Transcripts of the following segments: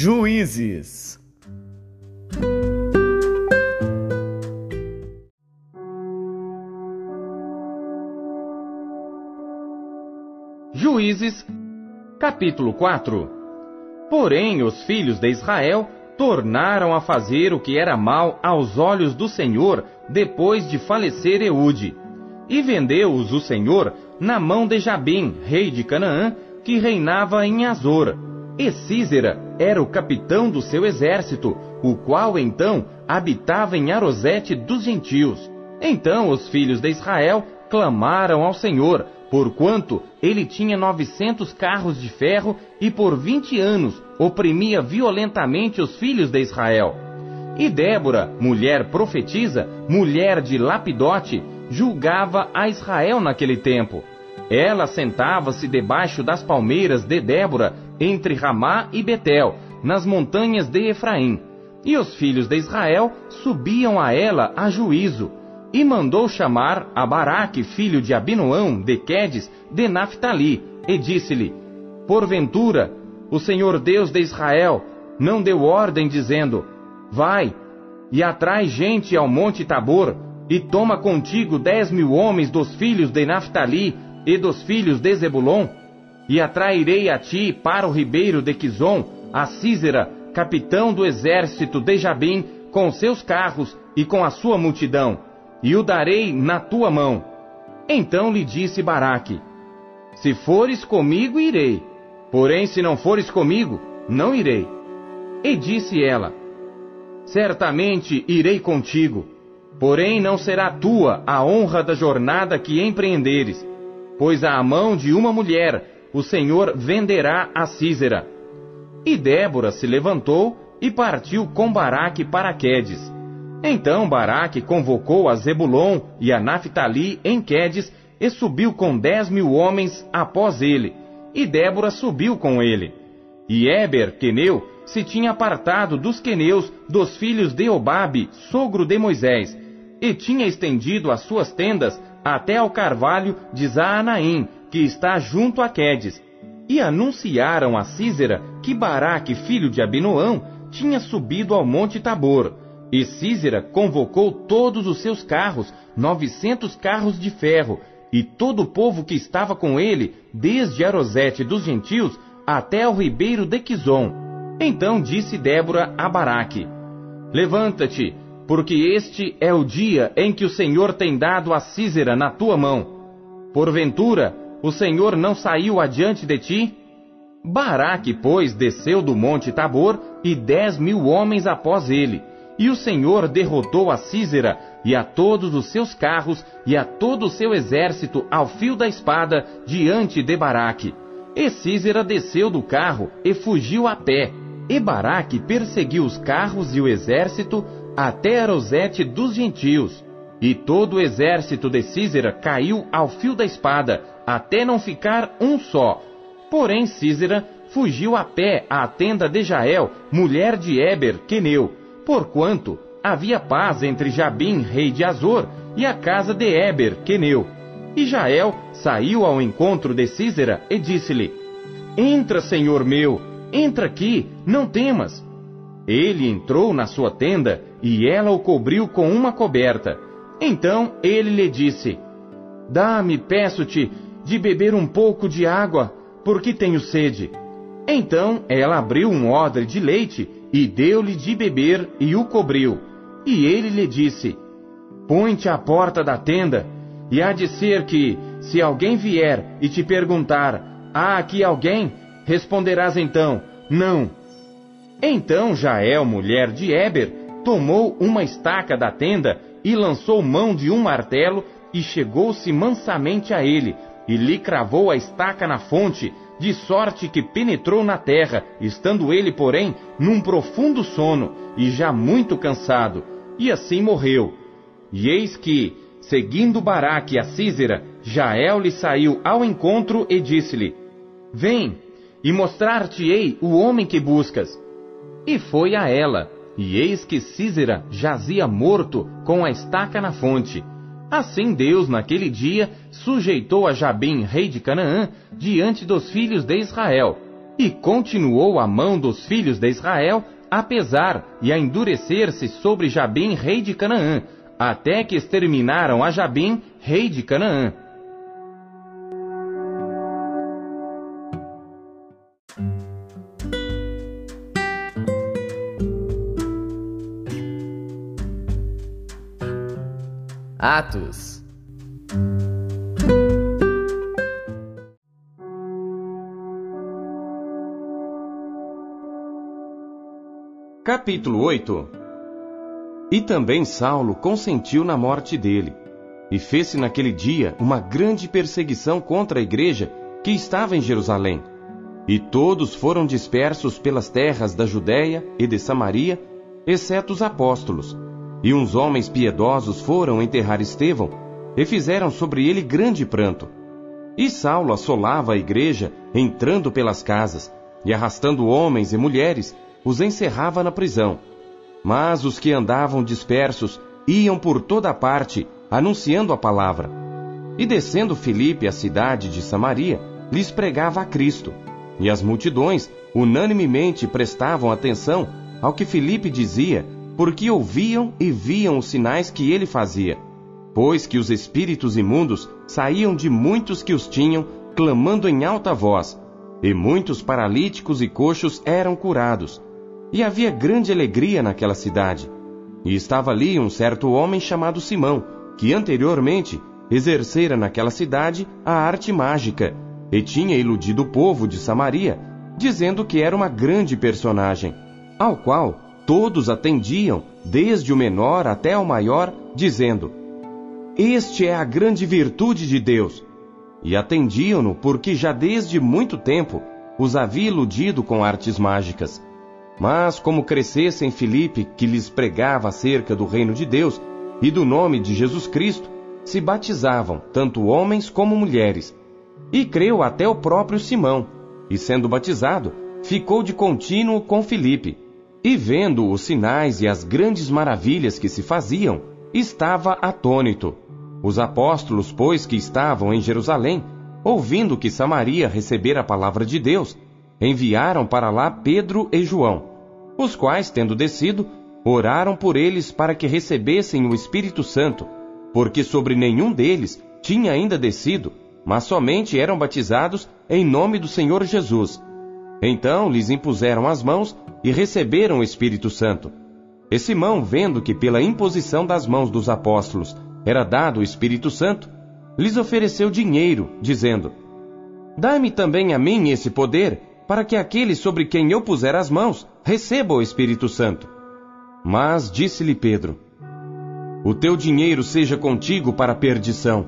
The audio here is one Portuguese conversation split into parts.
Juízes. Juízes, capítulo 4 Porém, os filhos de Israel tornaram a fazer o que era mal aos olhos do Senhor depois de falecer Eude. E vendeu-os o Senhor na mão de Jabim, rei de Canaã, que reinava em Azor. E Císera era o capitão do seu exército, o qual então habitava em Arosete dos gentios. Então os filhos de Israel clamaram ao Senhor, porquanto ele tinha novecentos carros de ferro e por vinte anos oprimia violentamente os filhos de Israel. E Débora, mulher profetisa, mulher de Lapidote, julgava a Israel naquele tempo. Ela sentava-se debaixo das palmeiras de Débora, entre Ramá e Betel, nas montanhas de Efraim. E os filhos de Israel subiam a ela a juízo, e mandou chamar a Baraque, filho de Abinoão, de Quedes, de Naphtali, e disse-lhe: Porventura, o Senhor Deus de Israel não deu ordem, dizendo: Vai e atrai gente ao monte Tabor, e toma contigo dez mil homens dos filhos de Naphtali e dos filhos de Zebulon, e atrairei a ti para o ribeiro de Quizon, a Císera, capitão do exército de Jabim, com seus carros e com a sua multidão e o darei na tua mão. Então lhe disse Baraque: Se fores comigo, irei. Porém, se não fores comigo, não irei. E disse ela: Certamente irei contigo, porém não será tua a honra da jornada que empreenderes, pois à mão de uma mulher o Senhor venderá a Císera. E Débora se levantou e partiu com Baraque para Quedes. Então Baraque convocou a Zebulon e a Naphtali em Quedes e subiu com dez mil homens após ele, e Débora subiu com ele. E Eber, queneu, se tinha apartado dos queneus dos filhos de Obabe, sogro de Moisés, e tinha estendido as suas tendas até ao carvalho de Zaanaim, que está junto a Quedes. E anunciaram a Císera que Baraque, filho de Abinoão, tinha subido ao monte Tabor, e Císera convocou todos os seus carros, novecentos carros de ferro, e todo o povo que estava com ele, desde Arosete dos gentios até o ribeiro de Quizon. Então disse Débora a Baraque: Levanta-te, porque este é o dia em que o Senhor tem dado a Císera na tua mão. Porventura, o Senhor não saiu adiante de ti? Baraque, pois, desceu do monte Tabor e dez mil homens após ele e o Senhor derrotou a Císera e a todos os seus carros e a todo o seu exército ao fio da espada diante de Baraque. E Císera desceu do carro e fugiu a pé. E Baraque perseguiu os carros e o exército até Arosete dos gentios. E todo o exército de Císera caiu ao fio da espada, até não ficar um só. Porém Císera fugiu a pé à tenda de Jael, mulher de Eber, queneu, porquanto havia paz entre Jabim, rei de Azor, e a casa de Eber, queneu. E Jael saiu ao encontro de Císera e disse-lhe: Entra, senhor meu, entra aqui, não temas. Ele entrou na sua tenda e ela o cobriu com uma coberta. Então ele lhe disse: Dá-me, peço-te, de beber um pouco de água, porque tenho sede. Então ela abriu um odre de leite e deu-lhe de beber e o cobriu. E ele lhe disse: Põe-te à porta da tenda, e há de ser que, se alguém vier e te perguntar: Há aqui alguém? Responderás então: Não. Então Jael, mulher de Eber, tomou uma estaca da tenda e lançou mão de um martelo e chegou-se mansamente a ele e lhe cravou a estaca na fonte de sorte que penetrou na terra, estando ele, porém, num profundo sono, e já muito cansado, e assim morreu. E eis que, seguindo Baraque a Císera, Jael lhe saiu ao encontro e disse-lhe: Vem, e mostrar-te-ei o homem que buscas. E foi a ela, e eis que Císera jazia morto com a estaca na fonte. Assim Deus, naquele dia, sujeitou a Jabim, rei de Canaã, diante dos filhos de Israel. E continuou a mão dos filhos de Israel a pesar e a endurecer-se sobre Jabim, rei de Canaã, até que exterminaram a Jabim, rei de Canaã. Atos. Capítulo 8 E também Saulo consentiu na morte dele, e fez-se naquele dia uma grande perseguição contra a igreja que estava em Jerusalém. E todos foram dispersos pelas terras da Judéia e de Samaria, exceto os apóstolos e uns homens piedosos foram enterrar Estevão e fizeram sobre ele grande pranto. E Saulo assolava a igreja, entrando pelas casas, e arrastando homens e mulheres, os encerrava na prisão. Mas os que andavam dispersos iam por toda parte, anunciando a palavra. E descendo Filipe à cidade de Samaria, lhes pregava a Cristo. E as multidões unanimemente prestavam atenção ao que Filipe dizia porque ouviam e viam os sinais que ele fazia, pois que os espíritos imundos saíam de muitos que os tinham, clamando em alta voz, e muitos paralíticos e coxos eram curados. E havia grande alegria naquela cidade. E estava ali um certo homem chamado Simão, que anteriormente exercera naquela cidade a arte mágica, e tinha iludido o povo de Samaria, dizendo que era uma grande personagem, ao qual Todos atendiam, desde o menor até o maior, dizendo: Este é a grande virtude de Deus. E atendiam-no porque já desde muito tempo os havia iludido com artes mágicas. Mas como crescessem Filipe, que lhes pregava acerca do reino de Deus e do nome de Jesus Cristo, se batizavam, tanto homens como mulheres. E creu até o próprio Simão, e sendo batizado, ficou de contínuo com Filipe. E vendo os sinais e as grandes maravilhas que se faziam, estava atônito. Os apóstolos, pois, que estavam em Jerusalém, ouvindo que Samaria recebera a palavra de Deus, enviaram para lá Pedro e João, os quais, tendo descido, oraram por eles para que recebessem o Espírito Santo, porque sobre nenhum deles tinha ainda descido, mas somente eram batizados em nome do Senhor Jesus. Então lhes impuseram as mãos e receberam o Espírito Santo. E Simão, vendo que pela imposição das mãos dos apóstolos era dado o Espírito Santo, lhes ofereceu dinheiro, dizendo: Dai-me também a mim esse poder, para que aquele sobre quem eu puser as mãos receba o Espírito Santo. Mas disse-lhe Pedro: O teu dinheiro seja contigo para perdição,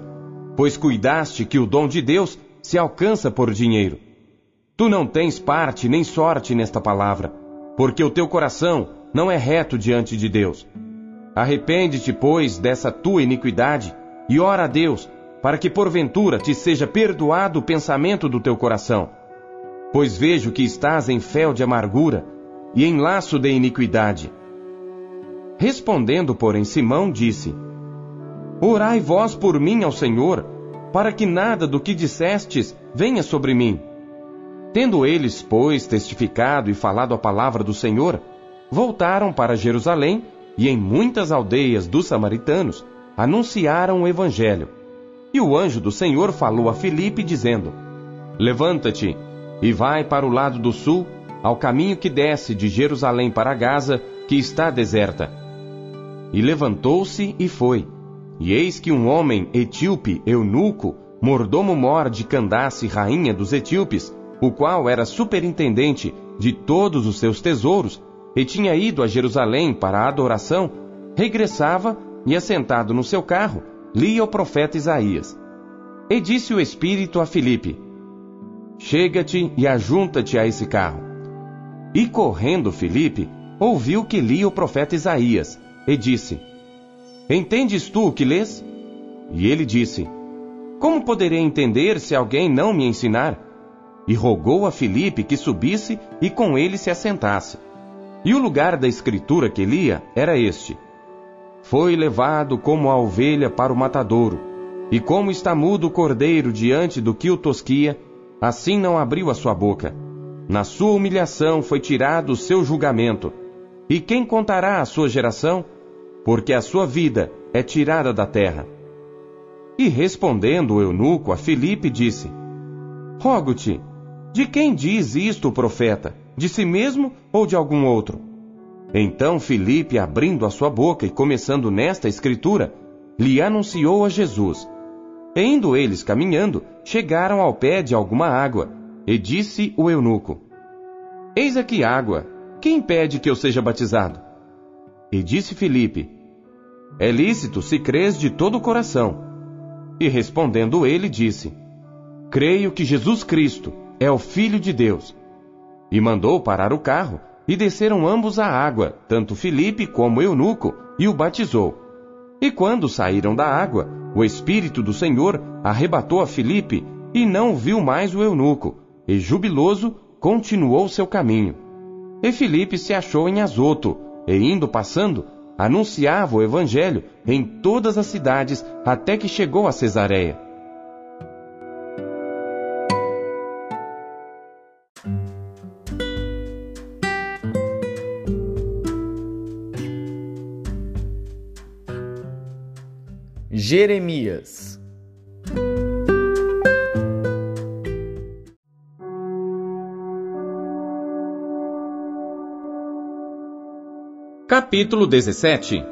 pois cuidaste que o dom de Deus se alcança por dinheiro. Tu não tens parte nem sorte nesta palavra porque o teu coração não é reto diante de Deus. Arrepende-te, pois, dessa tua iniquidade e ora a Deus, para que porventura te seja perdoado o pensamento do teu coração. Pois vejo que estás em fel de amargura e em laço de iniquidade. Respondendo, porém, Simão disse: Orai vós por mim ao Senhor, para que nada do que dissestes venha sobre mim. Tendo eles, pois, testificado e falado a palavra do Senhor, voltaram para Jerusalém e em muitas aldeias dos samaritanos anunciaram o Evangelho. E o anjo do Senhor falou a Filipe, dizendo: Levanta-te e vai para o lado do sul, ao caminho que desce de Jerusalém para Gaza, que está deserta. E levantou-se e foi. E eis que um homem etíope, eunuco, mordomo-mor de Candace, rainha dos etíopes, o qual era superintendente de todos os seus tesouros e tinha ido a Jerusalém para a adoração, regressava e, assentado no seu carro, lia o profeta Isaías. E disse o Espírito a Filipe: Chega-te e ajunta-te a esse carro. E correndo Filipe, ouviu que lia o profeta Isaías, e disse: Entendes tu o que lês? E ele disse: Como poderei entender se alguém não me ensinar? E rogou a Filipe que subisse e com ele se assentasse. E o lugar da escritura que lia era este: Foi levado como a ovelha para o matadouro, e como está mudo o cordeiro diante do que o tosquia, assim não abriu a sua boca. na sua humilhação foi tirado o seu julgamento. E quem contará a sua geração? Porque a sua vida é tirada da terra. E respondendo o eunuco a Filipe, disse: Rogo-te, de quem diz isto o profeta? De si mesmo ou de algum outro? Então Filipe, abrindo a sua boca e começando nesta escritura, lhe anunciou a Jesus. E indo eles caminhando, chegaram ao pé de alguma água, e disse o eunuco: Eis aqui água, quem impede que eu seja batizado? E disse Filipe: É lícito se crês de todo o coração. E respondendo ele, disse: Creio que Jesus Cristo é o Filho de Deus. E mandou parar o carro, e desceram ambos à água, tanto Filipe como Eunuco, e o batizou. E quando saíram da água, o Espírito do Senhor arrebatou a Filipe, e não viu mais o eunuco, e jubiloso continuou seu caminho. E Filipe se achou em Azoto, e indo passando, anunciava o evangelho em todas as cidades até que chegou a Cesareia. Jeremias Capítulo 17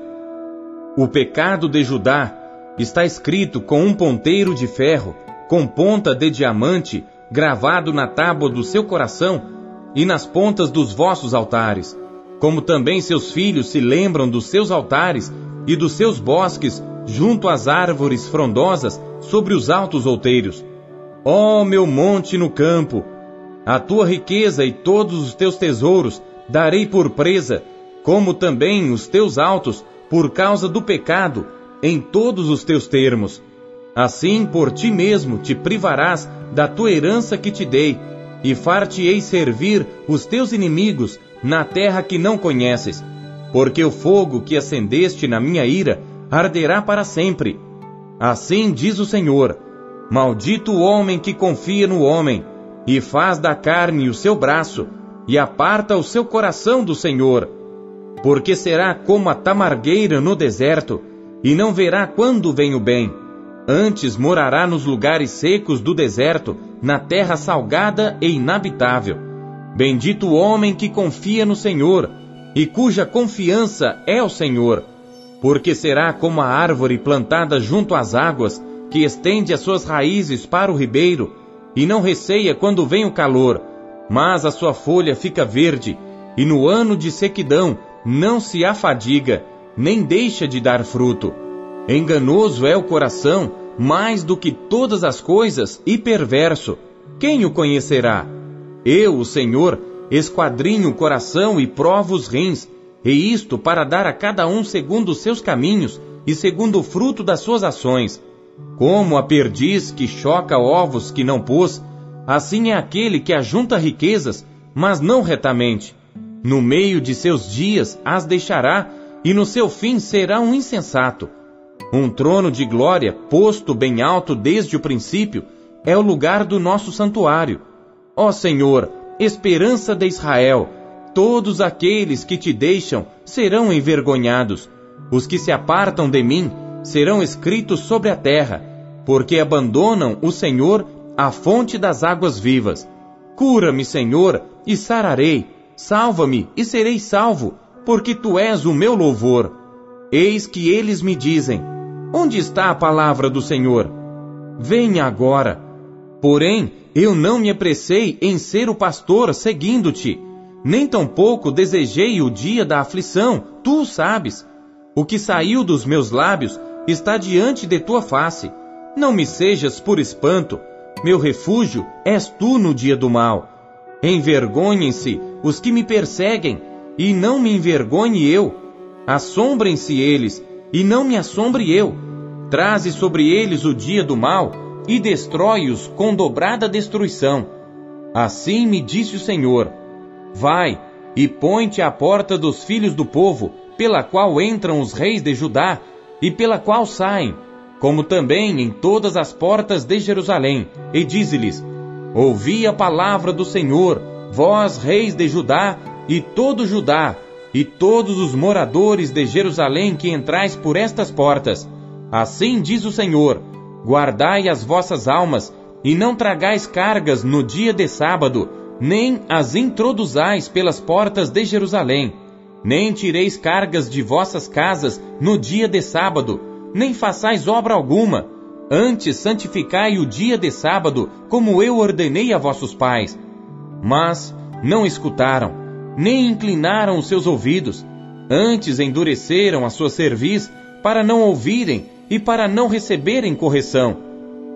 O pecado de Judá está escrito com um ponteiro de ferro, com ponta de diamante, gravado na tábua do seu coração e nas pontas dos vossos altares. Como também seus filhos se lembram dos seus altares e dos seus bosques junto às árvores frondosas sobre os altos outeiros. Ó oh, meu monte no campo, a tua riqueza e todos os teus tesouros darei por presa como também os teus altos, por causa do pecado, em todos os teus termos. Assim, por ti mesmo te privarás da tua herança que te dei, e far-te-ei servir os teus inimigos na terra que não conheces. Porque o fogo que acendeste na minha ira arderá para sempre. Assim diz o Senhor: Maldito o homem que confia no homem, e faz da carne o seu braço, e aparta o seu coração do Senhor porque será como a tamargueira no deserto, e não verá quando vem o bem. Antes morará nos lugares secos do deserto, na terra salgada e inabitável. Bendito o homem que confia no Senhor, e cuja confiança é o Senhor, porque será como a árvore plantada junto às águas, que estende as suas raízes para o ribeiro, e não receia quando vem o calor, mas a sua folha fica verde, e no ano de sequidão não se afadiga, nem deixa de dar fruto. Enganoso é o coração, mais do que todas as coisas, e perverso. Quem o conhecerá? Eu, o Senhor, esquadrinho o coração e provo os rins, e isto para dar a cada um segundo os seus caminhos e segundo o fruto das suas ações. Como a perdiz que choca ovos que não pôs, assim é aquele que ajunta riquezas, mas não retamente. No meio de seus dias as deixará, e no seu fim será um insensato. Um trono de glória, posto bem alto desde o princípio, é o lugar do nosso santuário. Ó Senhor, esperança de Israel, todos aqueles que te deixam serão envergonhados. Os que se apartam de mim serão escritos sobre a terra, porque abandonam o Senhor, a fonte das águas vivas. Cura-me, Senhor, e sararei Salva-me e serei salvo, porque tu és o meu louvor. Eis que eles me dizem: Onde está a palavra do Senhor? Venha agora. Porém, eu não me apressei em ser o pastor seguindo-te, nem tampouco desejei o dia da aflição, tu sabes. O que saiu dos meus lábios está diante de tua face. Não me sejas por espanto, meu refúgio és tu no dia do mal. Envergonhem-se os que me perseguem, e não me envergonhe eu. Assombrem-se eles, e não me assombre eu. Traze sobre eles o dia do mal, e destrói-os com dobrada destruição. Assim me disse o Senhor: Vai, e põe-te à porta dos filhos do povo, pela qual entram os reis de Judá, e pela qual saem, como também em todas as portas de Jerusalém, e dize-lhes: Ouvi a palavra do Senhor, vós reis de Judá, e todo Judá, e todos os moradores de Jerusalém que entrais por estas portas. Assim diz o Senhor: Guardai as vossas almas, e não tragais cargas no dia de sábado, nem as introduzais pelas portas de Jerusalém. Nem tireis cargas de vossas casas no dia de sábado, nem façais obra alguma. Antes santificai o dia de sábado, como eu ordenei a vossos pais. Mas não escutaram, nem inclinaram os seus ouvidos. Antes endureceram a sua cerviz, para não ouvirem e para não receberem correção.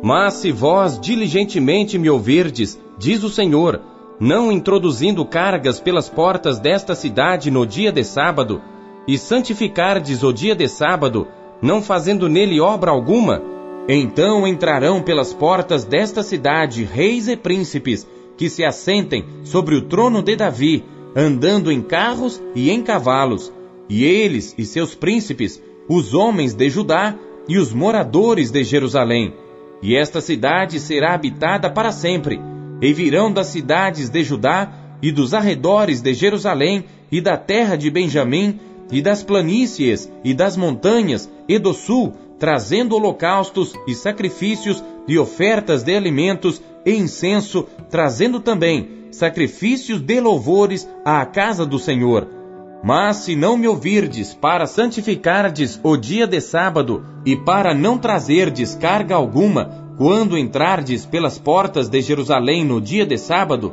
Mas se vós diligentemente me ouvirdes, diz o Senhor, não introduzindo cargas pelas portas desta cidade no dia de sábado, e santificardes o dia de sábado, não fazendo nele obra alguma, então entrarão pelas portas desta cidade reis e príncipes, que se assentem sobre o trono de Davi, andando em carros e em cavalos, e eles e seus príncipes, os homens de Judá, e os moradores de Jerusalém. E esta cidade será habitada para sempre. E virão das cidades de Judá e dos arredores de Jerusalém e da terra de Benjamim e das planícies e das montanhas e do sul, trazendo holocaustos e sacrifícios e ofertas de alimentos e incenso, trazendo também sacrifícios de louvores à casa do Senhor mas se não me ouvirdes para santificardes o dia de sábado e para não trazerdes carga alguma quando entrardes pelas portas de Jerusalém no dia de sábado,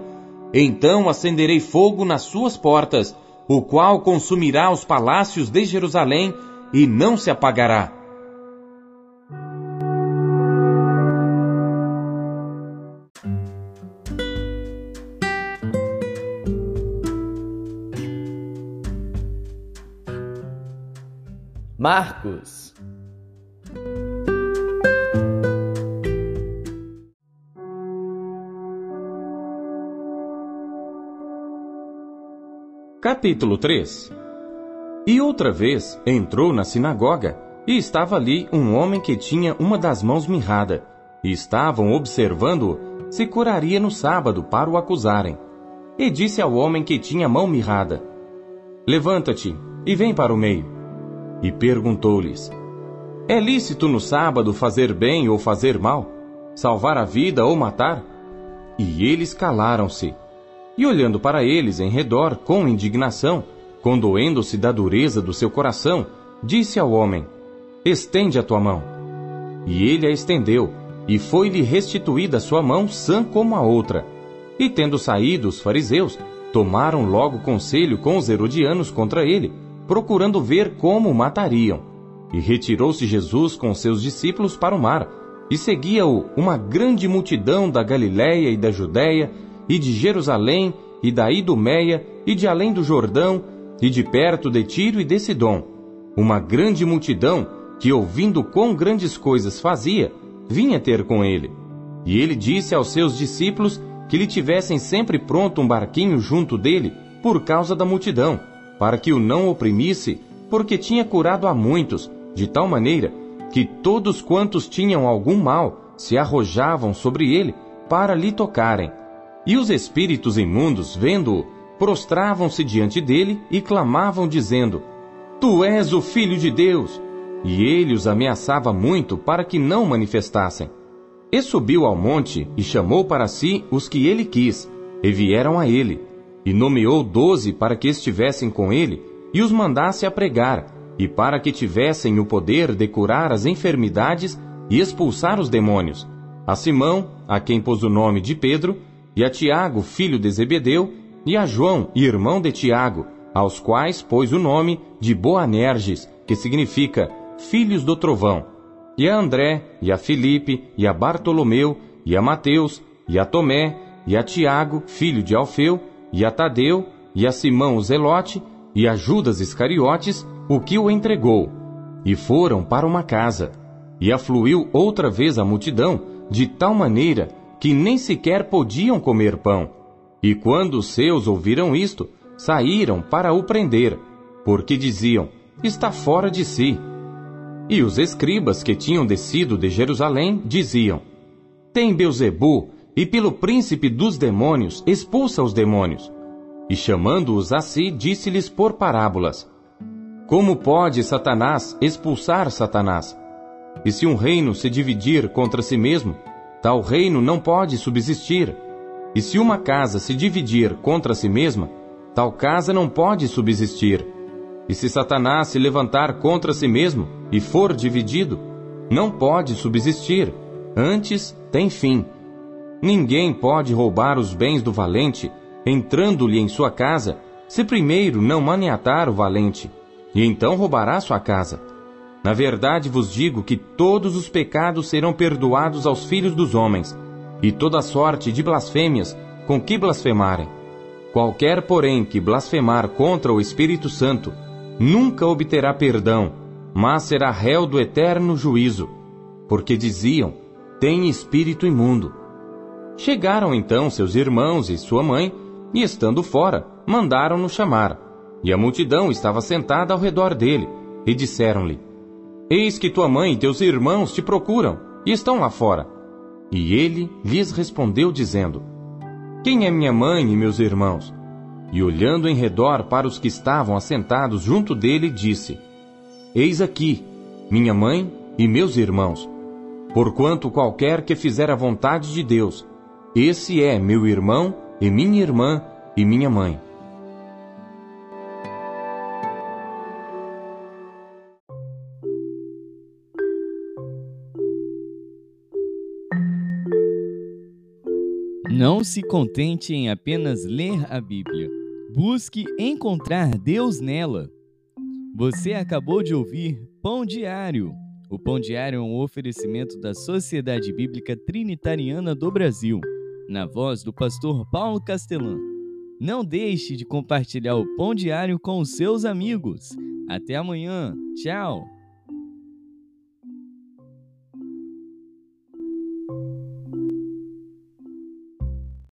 então acenderei fogo nas suas portas, o qual consumirá os palácios de Jerusalém e não se apagará. Marcos. Capítulo 3 E outra vez entrou na sinagoga, e estava ali um homem que tinha uma das mãos mirrada, e estavam observando-o se curaria no sábado para o acusarem. E disse ao homem que tinha a mão mirrada: Levanta-te e vem para o meio e perguntou-lhes: É lícito no sábado fazer bem ou fazer mal? Salvar a vida ou matar? E eles calaram-se. E olhando para eles em redor com indignação, condoendo-se da dureza do seu coração, disse ao homem: Estende a tua mão. E ele a estendeu, e foi-lhe restituída a sua mão sã como a outra. E tendo saído os fariseus, tomaram logo conselho com os herodianos contra ele, procurando ver como o matariam. E retirou-se Jesus com seus discípulos para o mar, e seguia-o uma grande multidão da Galiléia e da Judéia, e de Jerusalém, e da Idumeia, e de além do Jordão, e de perto de Tiro e de Sidom. Uma grande multidão que, ouvindo quão grandes coisas fazia, vinha ter com ele. E ele disse aos seus discípulos que lhe tivessem sempre pronto um barquinho junto dele, por causa da multidão, para que o não oprimisse, porque tinha curado a muitos, de tal maneira que todos quantos tinham algum mal se arrojavam sobre ele para lhe tocarem. E os espíritos imundos, vendo-o, prostravam-se diante dele e clamavam, dizendo: Tu és o Filho de Deus! E ele os ameaçava muito para que não manifestassem. E subiu ao monte e chamou para si os que ele quis, e vieram a ele e nomeou doze para que estivessem com ele e os mandasse a pregar, e para que tivessem o poder de curar as enfermidades e expulsar os demônios. A Simão, a quem pôs o nome de Pedro, e a Tiago, filho de Zebedeu, e a João, irmão de Tiago, aos quais pôs o nome de Boanerges, que significa filhos do trovão, e a André, e a Filipe, e a Bartolomeu, e a Mateus, e a Tomé, e a Tiago, filho de Alfeu, e a Tadeu, e a Simão o Zelote, e a Judas Iscariotes, o que o entregou. E foram para uma casa. E afluiu outra vez a multidão, de tal maneira que nem sequer podiam comer pão. E quando os seus ouviram isto, saíram para o prender, porque diziam: Está fora de si. E os escribas que tinham descido de Jerusalém diziam: Tem Beuzebu, e pelo príncipe dos demônios expulsa os demônios. E chamando-os a si, disse-lhes por parábolas: Como pode Satanás expulsar Satanás? E se um reino se dividir contra si mesmo, tal reino não pode subsistir. E se uma casa se dividir contra si mesma, tal casa não pode subsistir. E se Satanás se levantar contra si mesmo e for dividido, não pode subsistir, antes tem fim. Ninguém pode roubar os bens do valente, entrando-lhe em sua casa, se primeiro não maniatar o valente, e então roubará sua casa. Na verdade vos digo que todos os pecados serão perdoados aos filhos dos homens, e toda sorte de blasfêmias com que blasfemarem. Qualquer, porém, que blasfemar contra o Espírito Santo, nunca obterá perdão, mas será réu do eterno juízo, porque diziam: tem espírito imundo. Chegaram então seus irmãos e sua mãe, e estando fora, mandaram-no chamar. E a multidão estava sentada ao redor dele, e disseram-lhe: Eis que tua mãe e teus irmãos te procuram, e estão lá fora. E ele lhes respondeu, dizendo: Quem é minha mãe e meus irmãos? E olhando em redor para os que estavam assentados junto dele, disse: Eis aqui minha mãe e meus irmãos. Porquanto qualquer que fizer a vontade de Deus, esse é meu irmão e minha irmã e minha mãe. Não se contente em apenas ler a Bíblia. Busque encontrar Deus nela. Você acabou de ouvir Pão Diário. O Pão Diário é um oferecimento da Sociedade Bíblica Trinitariana do Brasil, na voz do pastor Paulo Castelã. Não deixe de compartilhar o Pão Diário com os seus amigos. Até amanhã. Tchau.